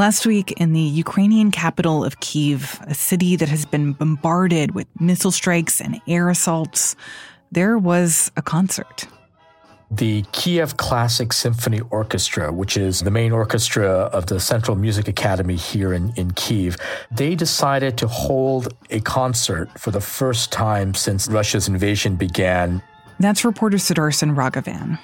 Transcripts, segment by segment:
Last week, in the Ukrainian capital of Kiev, a city that has been bombarded with missile strikes and air assaults, there was a concert. The Kiev Classic Symphony Orchestra, which is the main orchestra of the Central Music Academy here in, in Kiev, they decided to hold a concert for the first time since Russia's invasion began. That's reporter Sudarsan Raghavan.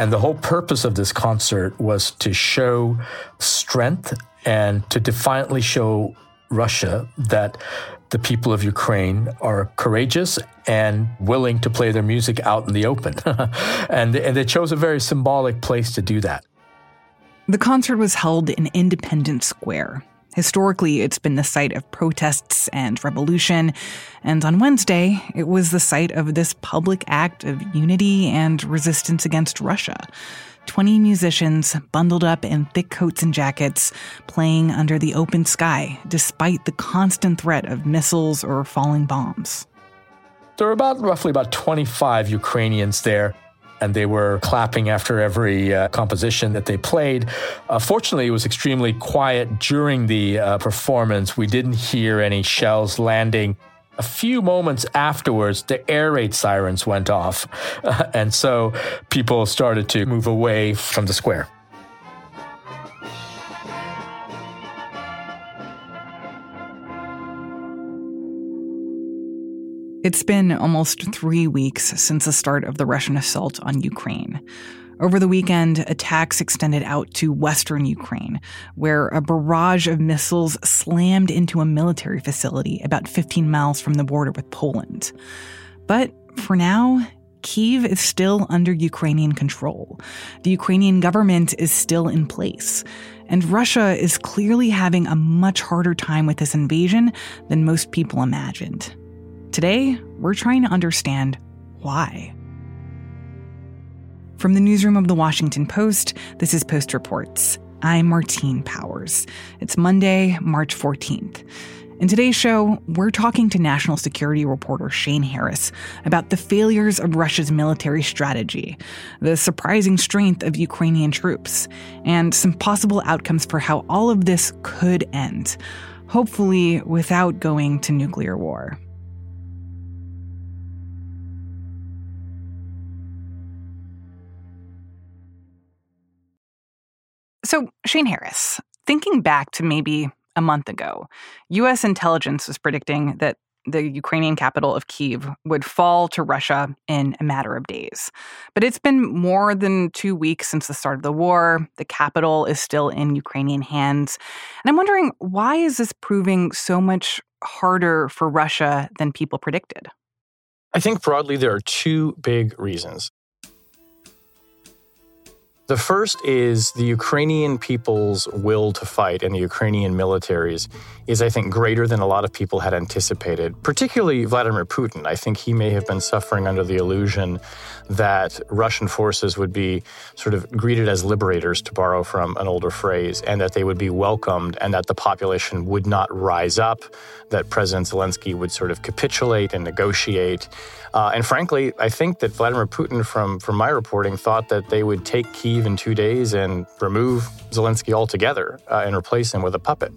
And the whole purpose of this concert was to show strength and to defiantly show Russia that the people of Ukraine are courageous and willing to play their music out in the open. and, and they chose a very symbolic place to do that. The concert was held in Independence Square. Historically, it's been the site of protests and revolution, and on Wednesday, it was the site of this public act of unity and resistance against Russia. 20 musicians bundled up in thick coats and jackets, playing under the open sky, despite the constant threat of missiles or falling bombs. There were about roughly about 25 Ukrainians there and they were clapping after every uh, composition that they played. Uh, fortunately, it was extremely quiet during the uh, performance. We didn't hear any shells landing a few moments afterwards, the air raid sirens went off. and so people started to move away from the square. It's been almost three weeks since the start of the Russian assault on Ukraine. Over the weekend, attacks extended out to western Ukraine, where a barrage of missiles slammed into a military facility about 15 miles from the border with Poland. But for now, Kiev is still under Ukrainian control. The Ukrainian government is still in place. And Russia is clearly having a much harder time with this invasion than most people imagined. Today, we're trying to understand why. From the newsroom of the Washington Post, this is Post Reports. I'm Martine Powers. It's Monday, March 14th. In today's show, we're talking to national security reporter Shane Harris about the failures of Russia's military strategy, the surprising strength of Ukrainian troops, and some possible outcomes for how all of this could end, hopefully without going to nuclear war. So, Shane Harris, thinking back to maybe a month ago, U.S. intelligence was predicting that the Ukrainian capital of Kiev would fall to Russia in a matter of days. But it's been more than two weeks since the start of the war. The capital is still in Ukrainian hands. And I'm wondering why is this proving so much harder for Russia than people predicted? I think broadly there are two big reasons. The first is the Ukrainian people's will to fight and the Ukrainian militaries is, I think, greater than a lot of people had anticipated, particularly Vladimir Putin. I think he may have been suffering under the illusion that Russian forces would be sort of greeted as liberators, to borrow from an older phrase, and that they would be welcomed and that the population would not rise up, that President Zelensky would sort of capitulate and negotiate. Uh, and frankly, I think that Vladimir Putin, from, from my reporting, thought that they would take Kiev in two days and remove Zelensky altogether uh, and replace him with a puppet.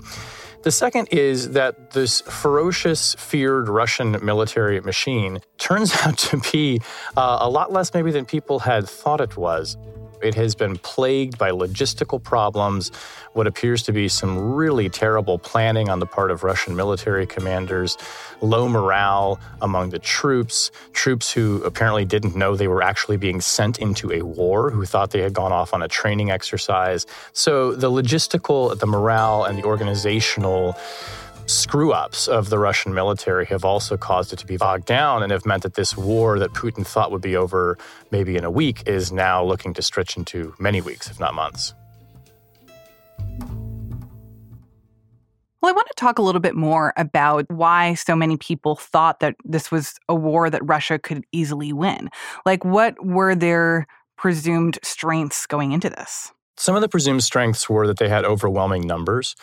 The second is that this ferocious, feared Russian military machine turns out to be uh, a lot less maybe than people had thought it was. It has been plagued by logistical problems, what appears to be some really terrible planning on the part of Russian military commanders, low morale among the troops, troops who apparently didn't know they were actually being sent into a war, who thought they had gone off on a training exercise. So the logistical, the morale, and the organizational screw ups of the Russian military have also caused it to be bogged down and have meant that this war that Putin thought would be over maybe in a week is now looking to stretch into many weeks, if not months. Well, I want to talk a little bit more about why so many people thought that this was a war that Russia could easily win. Like, what were their presumed strengths going into this? Some of the presumed strengths were that they had overwhelming numbers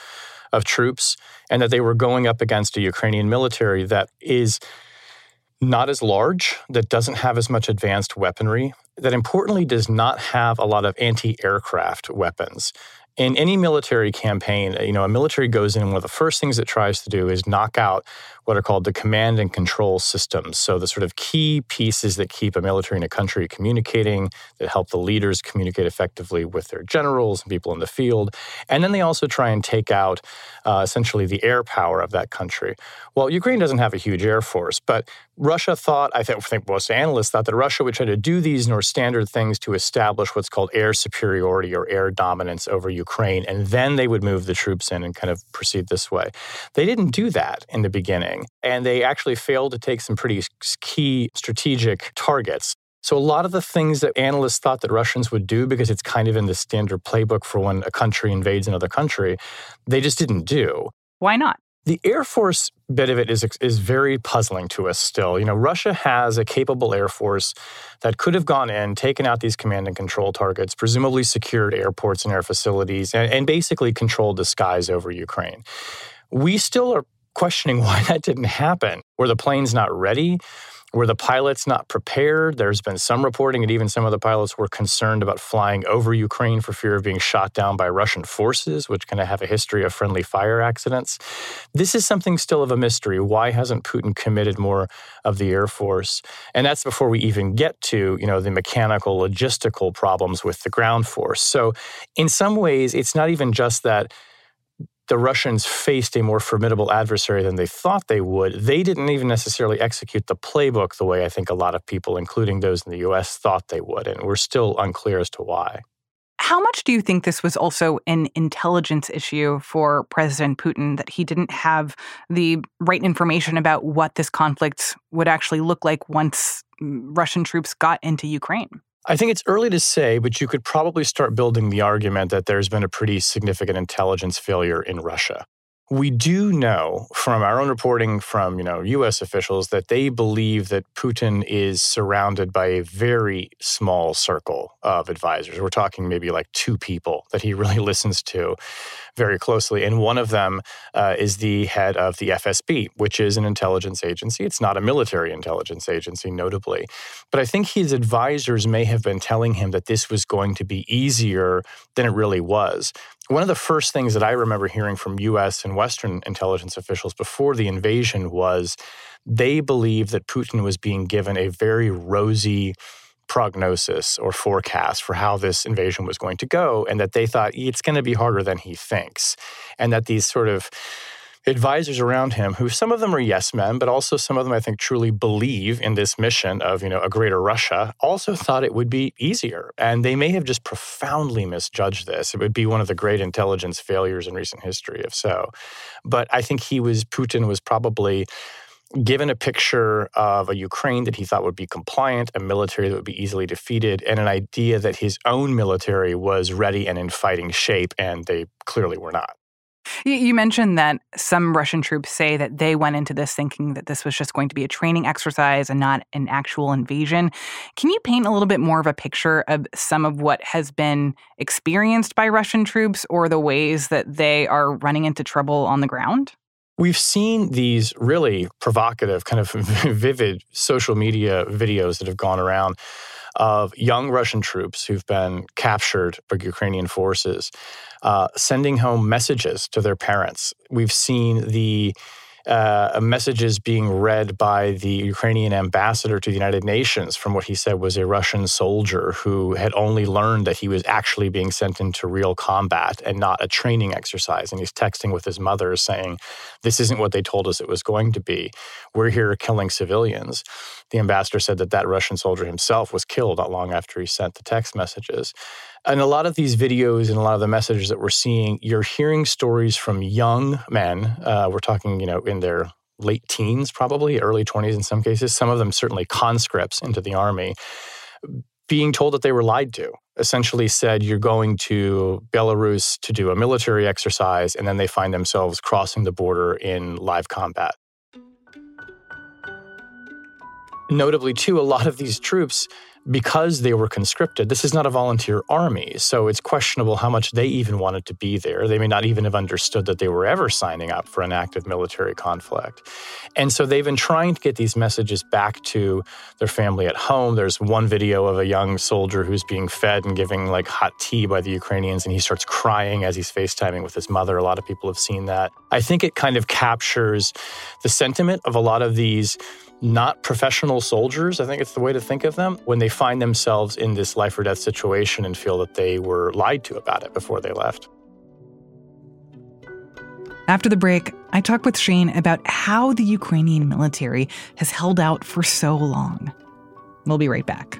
of troops and that they were going up against a Ukrainian military that is not as large, that doesn't have as much advanced weaponry that importantly does not have a lot of anti-aircraft weapons. In any military campaign, you know, a military goes in, one of the first things it tries to do is knock out what are called the command and control systems. So, the sort of key pieces that keep a military in a country communicating, that help the leaders communicate effectively with their generals and people in the field. And then they also try and take out uh, essentially the air power of that country. Well, Ukraine doesn't have a huge air force, but Russia thought, I think, most analysts thought that Russia would try to do these nor standard things to establish what's called air superiority or air dominance over Ukraine. And then they would move the troops in and kind of proceed this way. They didn't do that in the beginning. And they actually failed to take some pretty key strategic targets. So, a lot of the things that analysts thought that Russians would do, because it's kind of in the standard playbook for when a country invades another country, they just didn't do. Why not? The Air Force bit of it is, is very puzzling to us still. You know, Russia has a capable Air Force that could have gone in, taken out these command and control targets, presumably secured airports and air facilities, and, and basically controlled the skies over Ukraine. We still are questioning why that didn't happen. Were the planes not ready? Were the pilots not prepared? There's been some reporting that even some of the pilots were concerned about flying over Ukraine for fear of being shot down by Russian forces, which kind of have a history of friendly fire accidents. This is something still of a mystery. Why hasn't Putin committed more of the Air Force? And that's before we even get to, you know, the mechanical logistical problems with the ground force. So in some ways, it's not even just that the Russians faced a more formidable adversary than they thought they would, they didn't even necessarily execute the playbook the way I think a lot of people, including those in the US, thought they would. And we're still unclear as to why. How much do you think this was also an intelligence issue for President Putin that he didn't have the right information about what this conflict would actually look like once mm, Russian troops got into Ukraine? I think it's early to say, but you could probably start building the argument that there's been a pretty significant intelligence failure in Russia. We do know from our own reporting from, you know, US officials that they believe that Putin is surrounded by a very small circle of advisors. We're talking maybe like two people that he really listens to very closely. And one of them uh, is the head of the FSB, which is an intelligence agency. It's not a military intelligence agency, notably. But I think his advisors may have been telling him that this was going to be easier than it really was. One of the first things that I remember hearing from US and Western intelligence officials before the invasion was they believed that Putin was being given a very rosy prognosis or forecast for how this invasion was going to go, and that they thought it's going to be harder than he thinks. And that these sort of advisors around him who some of them are yes men but also some of them i think truly believe in this mission of you know a greater russia also thought it would be easier. And they may have just profoundly misjudged this. It would be one of the great intelligence failures in recent history if so. But i think he was putin was probably given a picture of a Ukraine that he thought would be compliant, a military that would be easily defeated, and an idea that his own military was ready and in fighting shape, and they clearly were not. You mentioned that some Russian troops say that they went into this thinking that this was just going to be a training exercise and not an actual invasion. Can you paint a little bit more of a picture of some of what has been experienced by Russian troops or the ways that they are running into trouble on the ground? We've seen these really provocative, kind of vivid social media videos that have gone around of young Russian troops who've been captured by Ukrainian forces uh, sending home messages to their parents. We've seen the uh, messages being read by the Ukrainian ambassador to the United Nations from what he said was a Russian soldier who had only learned that he was actually being sent into real combat and not a training exercise. And he's texting with his mother saying, This isn't what they told us it was going to be. We're here killing civilians. The ambassador said that that Russian soldier himself was killed not long after he sent the text messages. And a lot of these videos and a lot of the messages that we're seeing, you're hearing stories from young men. Uh, we're talking, you know, in their late teens, probably early 20s in some cases. Some of them certainly conscripts into the army, being told that they were lied to. Essentially, said you're going to Belarus to do a military exercise, and then they find themselves crossing the border in live combat. Notably, too, a lot of these troops because they were conscripted, this is not a volunteer army. So it's questionable how much they even wanted to be there. They may not even have understood that they were ever signing up for an active military conflict. And so they've been trying to get these messages back to their family at home. There's one video of a young soldier who's being fed and giving like hot tea by the Ukrainians, and he starts crying as he's FaceTiming with his mother. A lot of people have seen that. I think it kind of captures the sentiment of a lot of these not professional soldiers, I think it's the way to think of them, when they find themselves in this life or death situation and feel that they were lied to about it before they left. After the break, I talk with Shane about how the Ukrainian military has held out for so long. We'll be right back.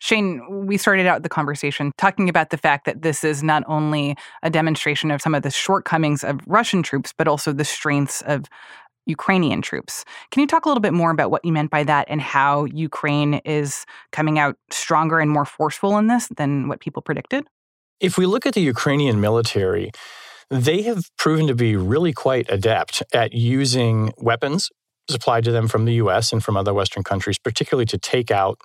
Shane, we started out the conversation talking about the fact that this is not only a demonstration of some of the shortcomings of Russian troops, but also the strengths of Ukrainian troops. Can you talk a little bit more about what you meant by that and how Ukraine is coming out stronger and more forceful in this than what people predicted? If we look at the Ukrainian military, they have proven to be really quite adept at using weapons supplied to them from the US and from other Western countries, particularly to take out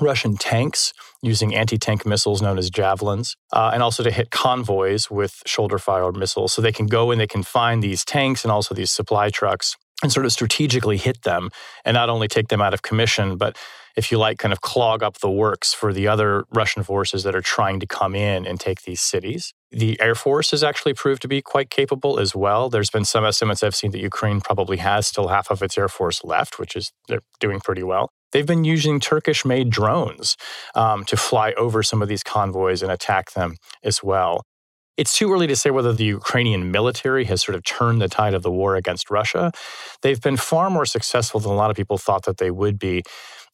Russian tanks using anti tank missiles known as javelins, uh, and also to hit convoys with shoulder fired missiles. So they can go and they can find these tanks and also these supply trucks and sort of strategically hit them and not only take them out of commission, but if you like, kind of clog up the works for the other Russian forces that are trying to come in and take these cities. The Air Force has actually proved to be quite capable as well. There's been some estimates I've seen that Ukraine probably has still half of its Air Force left, which is they're doing pretty well. They've been using Turkish made drones um, to fly over some of these convoys and attack them as well. It's too early to say whether the Ukrainian military has sort of turned the tide of the war against Russia. They've been far more successful than a lot of people thought that they would be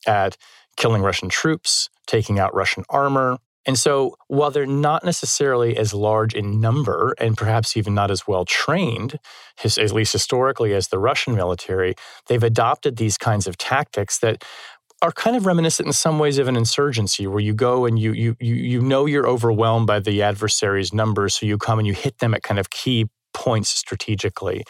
at killing Russian troops, taking out Russian armor. And so, while they're not necessarily as large in number and perhaps even not as well trained, at least historically, as the Russian military, they've adopted these kinds of tactics that are kind of reminiscent in some ways of an insurgency where you go and you you you you know you're overwhelmed by the adversary's numbers so you come and you hit them at kind of key points strategically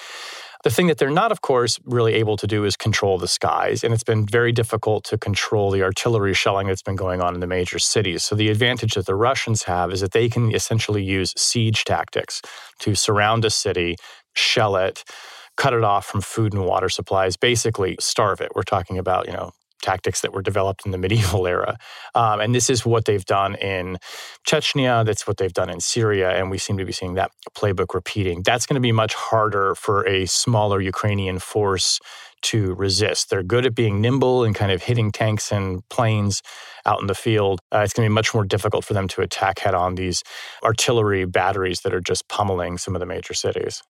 the thing that they're not, of course, really able to do is control the skies. And it's been very difficult to control the artillery shelling that's been going on in the major cities. So the advantage that the Russians have is that they can essentially use siege tactics to surround a city, shell it, cut it off from food and water supplies, basically starve it. We're talking about, you know, tactics that were developed in the medieval era. Um, and this is what they've done in Chechnya. That's what they've done in Syria. And we seem to be seeing that playbook repeating. That's going to be much harder for a smaller Ukrainian force to resist. They're good at being nimble and kind of hitting tanks and planes out in the field. Uh, it's going to be much more difficult for them to attack head on these artillery batteries that are just pummeling some of the major cities.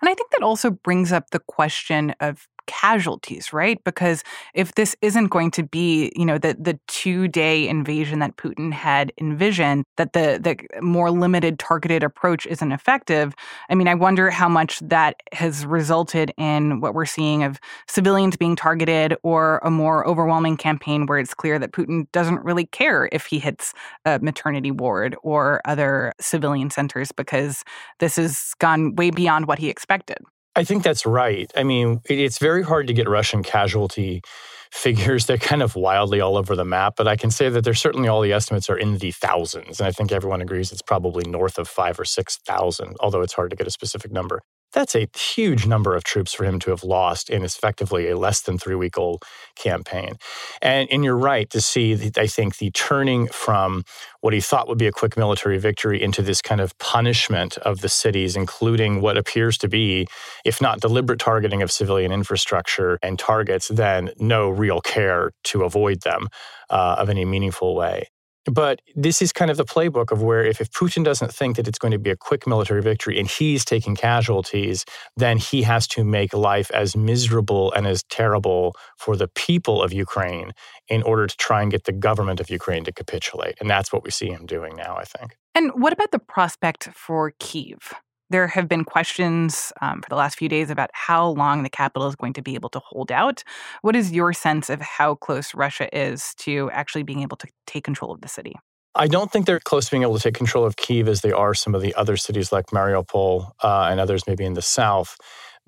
And I think that also brings up the question of casualties, right? Because if this isn't going to be, you know, the the two day invasion that Putin had envisioned, that the the more limited targeted approach isn't effective. I mean, I wonder how much that has resulted in what we're seeing of civilians being targeted, or a more overwhelming campaign where it's clear that Putin doesn't really care if he hits a maternity ward or other civilian centers because this has gone way beyond what he expected. I think that's right. I mean, it's very hard to get Russian casualty figures. They're kind of wildly all over the map, but I can say that there's certainly all the estimates are in the thousands. And I think everyone agrees it's probably north of five or 6,000, although it's hard to get a specific number. That's a huge number of troops for him to have lost in effectively a less than three week old campaign. And, and you're right to see, I think, the turning from what he thought would be a quick military victory into this kind of punishment of the cities, including what appears to be, if not deliberate targeting of civilian infrastructure and targets, then no real care to avoid them uh, of any meaningful way. But this is kind of the playbook of where if, if Putin doesn't think that it's going to be a quick military victory and he's taking casualties, then he has to make life as miserable and as terrible for the people of Ukraine in order to try and get the government of Ukraine to capitulate. And that's what we see him doing now, I think. And what about the prospect for Kiev? There have been questions um, for the last few days about how long the capital is going to be able to hold out. What is your sense of how close Russia is to actually being able to take control of the city? I don't think they're close to being able to take control of Kiev as they are some of the other cities like Mariupol uh, and others maybe in the south.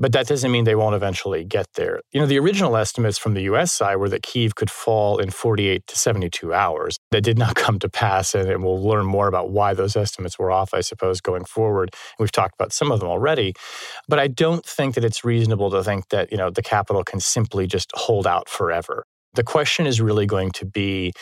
But that doesn't mean they won't eventually get there. You know, the original estimates from the US side were that Kiev could fall in 48 to 72 hours. That did not come to pass, and we'll learn more about why those estimates were off, I suppose, going forward. We've talked about some of them already. But I don't think that it's reasonable to think that, you know, the capital can simply just hold out forever. The question is really going to be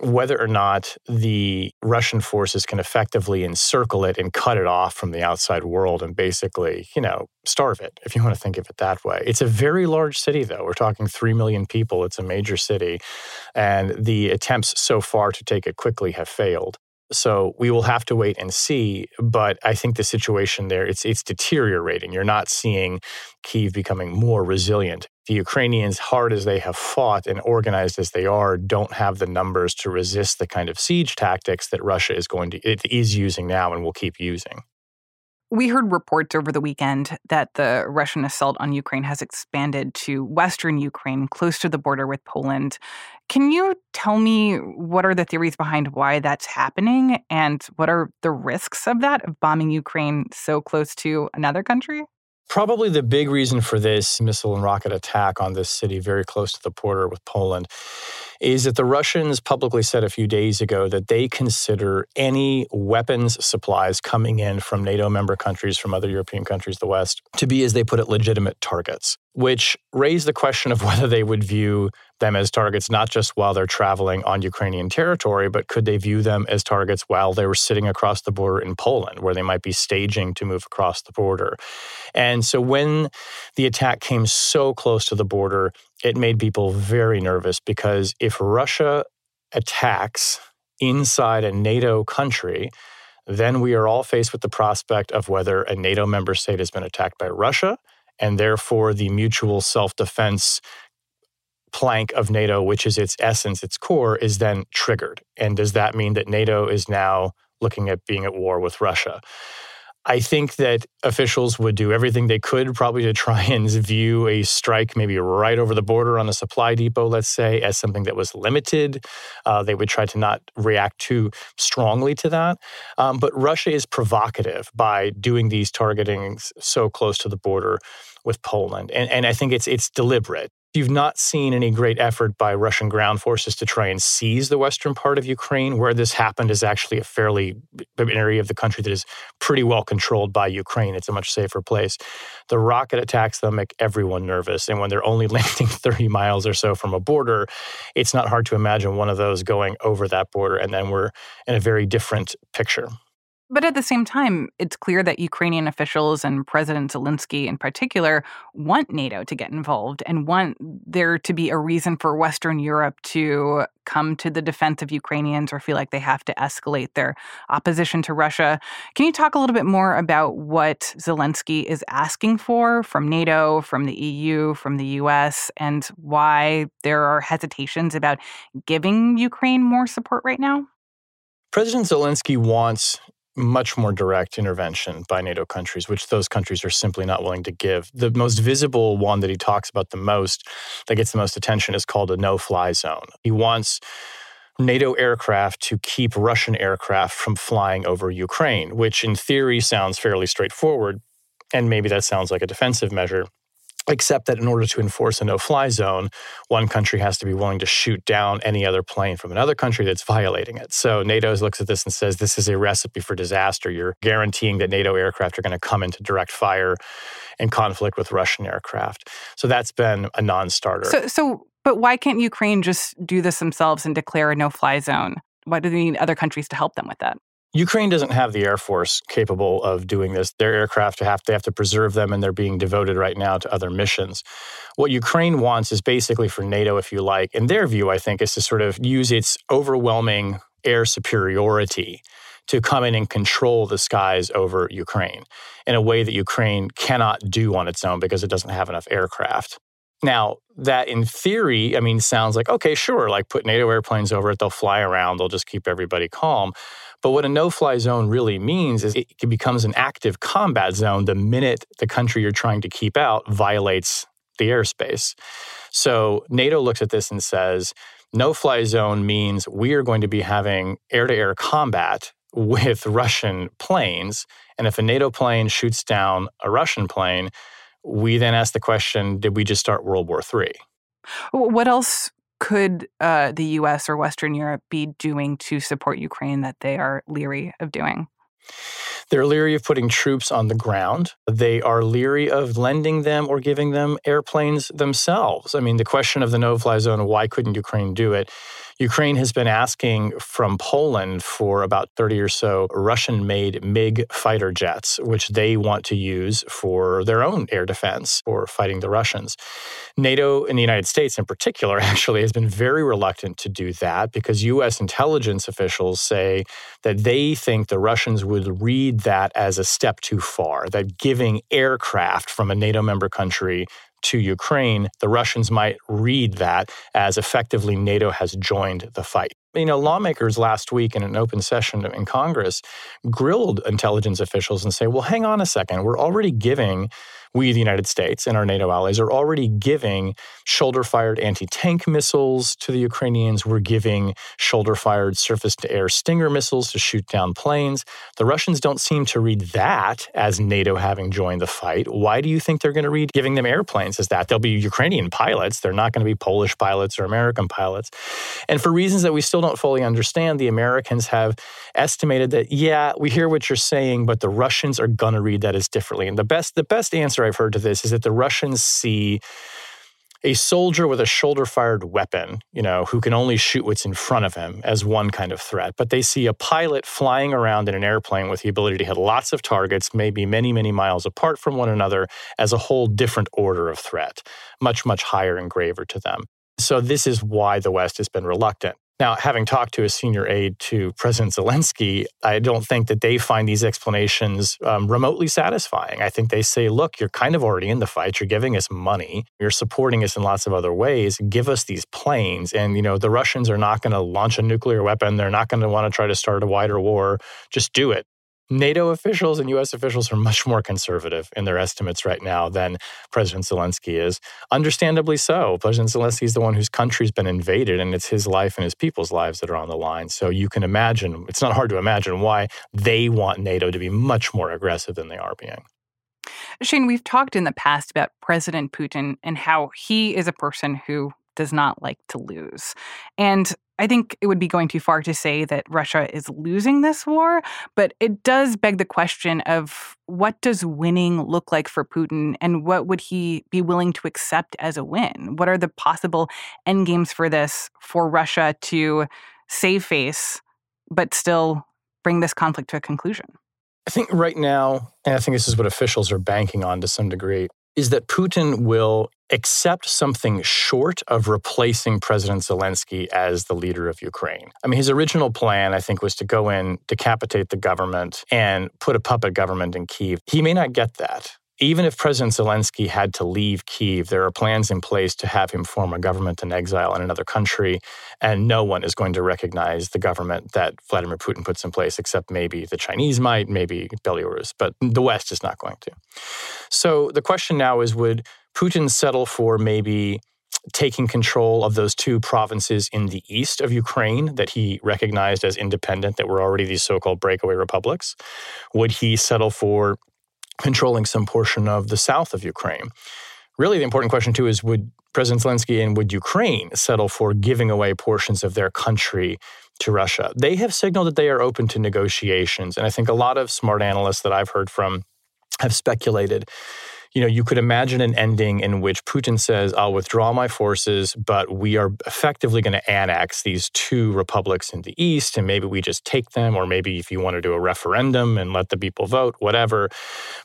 whether or not the Russian forces can effectively encircle it and cut it off from the outside world and basically, you know, starve it, if you want to think of it that way. It's a very large city, though. We're talking 3 million people. It's a major city. And the attempts so far to take it quickly have failed. So we will have to wait and see. But I think the situation there, it's, it's deteriorating. You're not seeing Kiev becoming more resilient the Ukrainians, hard as they have fought and organized as they are, don't have the numbers to resist the kind of siege tactics that Russia is going to it is using now and will keep using. We heard reports over the weekend that the Russian assault on Ukraine has expanded to western Ukraine, close to the border with Poland. Can you tell me what are the theories behind why that's happening and what are the risks of that, of bombing Ukraine so close to another country? Probably the big reason for this missile and rocket attack on this city very close to the border with Poland is that the Russians publicly said a few days ago that they consider any weapons supplies coming in from NATO member countries, from other European countries, the West, to be, as they put it, legitimate targets, which raised the question of whether they would view them as targets not just while they're traveling on Ukrainian territory, but could they view them as targets while they were sitting across the border in Poland, where they might be staging to move across the border? And so when the attack came so close to the border, it made people very nervous because if Russia attacks inside a NATO country, then we are all faced with the prospect of whether a NATO member state has been attacked by Russia, and therefore the mutual self defense plank of NATO, which is its essence, its core, is then triggered. And does that mean that NATO is now looking at being at war with Russia? I think that officials would do everything they could probably to try and view a strike maybe right over the border on a supply depot, let's say, as something that was limited. Uh, they would try to not react too strongly to that. Um, but Russia is provocative by doing these targetings so close to the border with Poland. And, and I think it's, it's deliberate. You've not seen any great effort by Russian ground forces to try and seize the western part of Ukraine. Where this happened is actually a fairly uh, an area of the country that is pretty well controlled by Ukraine. It's a much safer place. The rocket attacks them make everyone nervous, and when they're only landing 30 miles or so from a border, it's not hard to imagine one of those going over that border, and then we're in a very different picture. But at the same time, it's clear that Ukrainian officials and President Zelensky in particular want NATO to get involved and want there to be a reason for Western Europe to come to the defense of Ukrainians or feel like they have to escalate their opposition to Russia. Can you talk a little bit more about what Zelensky is asking for from NATO, from the EU, from the US, and why there are hesitations about giving Ukraine more support right now? President Zelensky wants much more direct intervention by NATO countries, which those countries are simply not willing to give. The most visible one that he talks about the most, that gets the most attention, is called a no fly zone. He wants NATO aircraft to keep Russian aircraft from flying over Ukraine, which in theory sounds fairly straightforward. And maybe that sounds like a defensive measure. Except that in order to enforce a no fly zone, one country has to be willing to shoot down any other plane from another country that's violating it. So NATO looks at this and says this is a recipe for disaster. You're guaranteeing that NATO aircraft are going to come into direct fire and conflict with Russian aircraft. So that's been a non starter. So, so, but why can't Ukraine just do this themselves and declare a no fly zone? Why do they need other countries to help them with that? Ukraine doesn't have the air force capable of doing this. Their aircraft have they have to preserve them, and they're being devoted right now to other missions. What Ukraine wants is basically for NATO, if you like, in their view, I think, is to sort of use its overwhelming air superiority to come in and control the skies over Ukraine in a way that Ukraine cannot do on its own because it doesn't have enough aircraft. Now, that in theory, I mean, sounds like, okay, sure, like put NATO airplanes over it, they'll fly around, they'll just keep everybody calm. But what a no fly zone really means is it becomes an active combat zone the minute the country you're trying to keep out violates the airspace. So NATO looks at this and says, no fly zone means we are going to be having air to air combat with Russian planes. And if a NATO plane shoots down a Russian plane, we then ask the question did we just start World War III? What else could uh, the US or Western Europe be doing to support Ukraine that they are leery of doing? They're leery of putting troops on the ground. They are leery of lending them or giving them airplanes themselves. I mean, the question of the no fly zone, why couldn't Ukraine do it? Ukraine has been asking from Poland for about 30 or so Russian made MiG fighter jets, which they want to use for their own air defense or fighting the Russians. NATO and the United States, in particular, actually has been very reluctant to do that because US intelligence officials say that they think the Russians would read that as a step too far, that giving aircraft from a NATO member country to Ukraine, the Russians might read that as effectively NATO has joined the fight. You know, lawmakers last week in an open session in Congress grilled intelligence officials and say, well, hang on a second, we're already giving we, the United States, and our NATO allies are already giving shoulder fired anti tank missiles to the Ukrainians. We're giving shoulder fired surface to air Stinger missiles to shoot down planes. The Russians don't seem to read that as NATO having joined the fight. Why do you think they're going to read giving them airplanes as that? They'll be Ukrainian pilots. They're not going to be Polish pilots or American pilots. And for reasons that we still don't fully understand, the Americans have estimated that, yeah, we hear what you're saying, but the Russians are going to read that as differently. And the best, the best answer answer I've heard to this is that the Russians see a soldier with a shoulder fired weapon, you know, who can only shoot what's in front of him as one kind of threat. But they see a pilot flying around in an airplane with the ability to hit lots of targets, maybe many, many miles apart from one another, as a whole different order of threat, much, much higher and graver to them. So, this is why the West has been reluctant. Now, having talked to a senior aide to President Zelensky, I don't think that they find these explanations um, remotely satisfying. I think they say, look, you're kind of already in the fight. You're giving us money. You're supporting us in lots of other ways. Give us these planes. And, you know, the Russians are not going to launch a nuclear weapon. They're not going to want to try to start a wider war. Just do it. NATO officials and US officials are much more conservative in their estimates right now than President Zelensky is. Understandably so. President Zelensky is the one whose country's been invaded, and it's his life and his people's lives that are on the line. So you can imagine, it's not hard to imagine why they want NATO to be much more aggressive than they are being. Shane, we've talked in the past about President Putin and how he is a person who does not like to lose. And I think it would be going too far to say that Russia is losing this war, but it does beg the question of what does winning look like for Putin and what would he be willing to accept as a win? What are the possible endgames for this for Russia to save face but still bring this conflict to a conclusion? I think right now, and I think this is what officials are banking on to some degree, is that Putin will accept something short of replacing President Zelensky as the leader of Ukraine. I mean, his original plan, I think, was to go in, decapitate the government, and put a puppet government in Kiev. He may not get that even if President Zelensky had to leave Kiev, there are plans in place to have him form a government in exile in another country, and no one is going to recognize the government that Vladimir Putin puts in place, except maybe the Chinese might, maybe Belarus, but the West is not going to. So the question now is would Putin settle for maybe taking control of those two provinces in the east of Ukraine that he recognized as independent, that were already these so called breakaway republics? Would he settle for controlling some portion of the south of Ukraine. really the important question too is would President Zelensky and would Ukraine settle for giving away portions of their country to Russia? They have signaled that they are open to negotiations. And I think a lot of smart analysts that I've heard from have speculated you know, you could imagine an ending in which Putin says, I'll withdraw my forces, but we are effectively going to annex these two republics in the east, and maybe we just take them, or maybe if you want to do a referendum and let the people vote, whatever.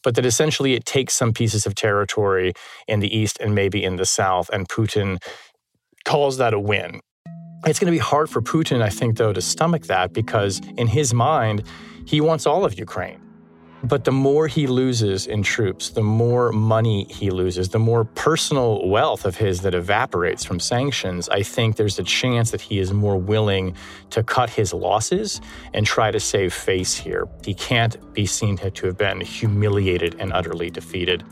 But that essentially it takes some pieces of territory in the east and maybe in the south, and Putin calls that a win. It's going to be hard for Putin, I think, though, to stomach that because in his mind, he wants all of Ukraine. But the more he loses in troops, the more money he loses, the more personal wealth of his that evaporates from sanctions, I think there's a chance that he is more willing to cut his losses and try to save face here. He can't be seen to have been humiliated and utterly defeated.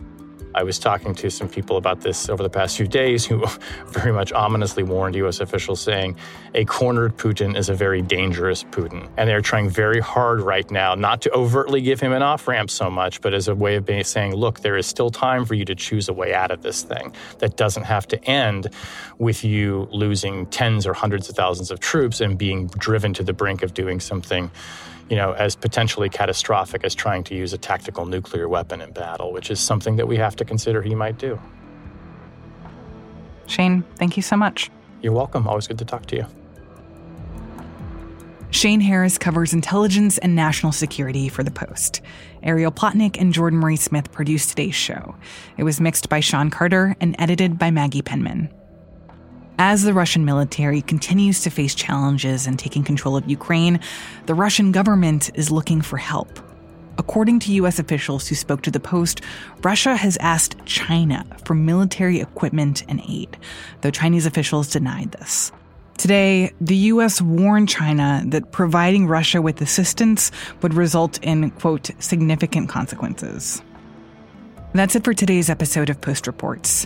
I was talking to some people about this over the past few days who very much ominously warned U.S. officials, saying a cornered Putin is a very dangerous Putin. And they're trying very hard right now not to overtly give him an off ramp so much, but as a way of saying, look, there is still time for you to choose a way out of this thing that doesn't have to end with you losing tens or hundreds of thousands of troops and being driven to the brink of doing something you know, as potentially catastrophic as trying to use a tactical nuclear weapon in battle, which is something that we have to consider he might do. Shane, thank you so much. You're welcome. Always good to talk to you. Shane Harris covers intelligence and national security for The Post. Ariel Plotnick and Jordan Marie Smith produced today's show. It was mixed by Sean Carter and edited by Maggie Penman. As the Russian military continues to face challenges in taking control of Ukraine, the Russian government is looking for help. According to U.S. officials who spoke to the Post, Russia has asked China for military equipment and aid, though Chinese officials denied this. Today, the U.S. warned China that providing Russia with assistance would result in, quote, significant consequences. That's it for today's episode of Post Reports.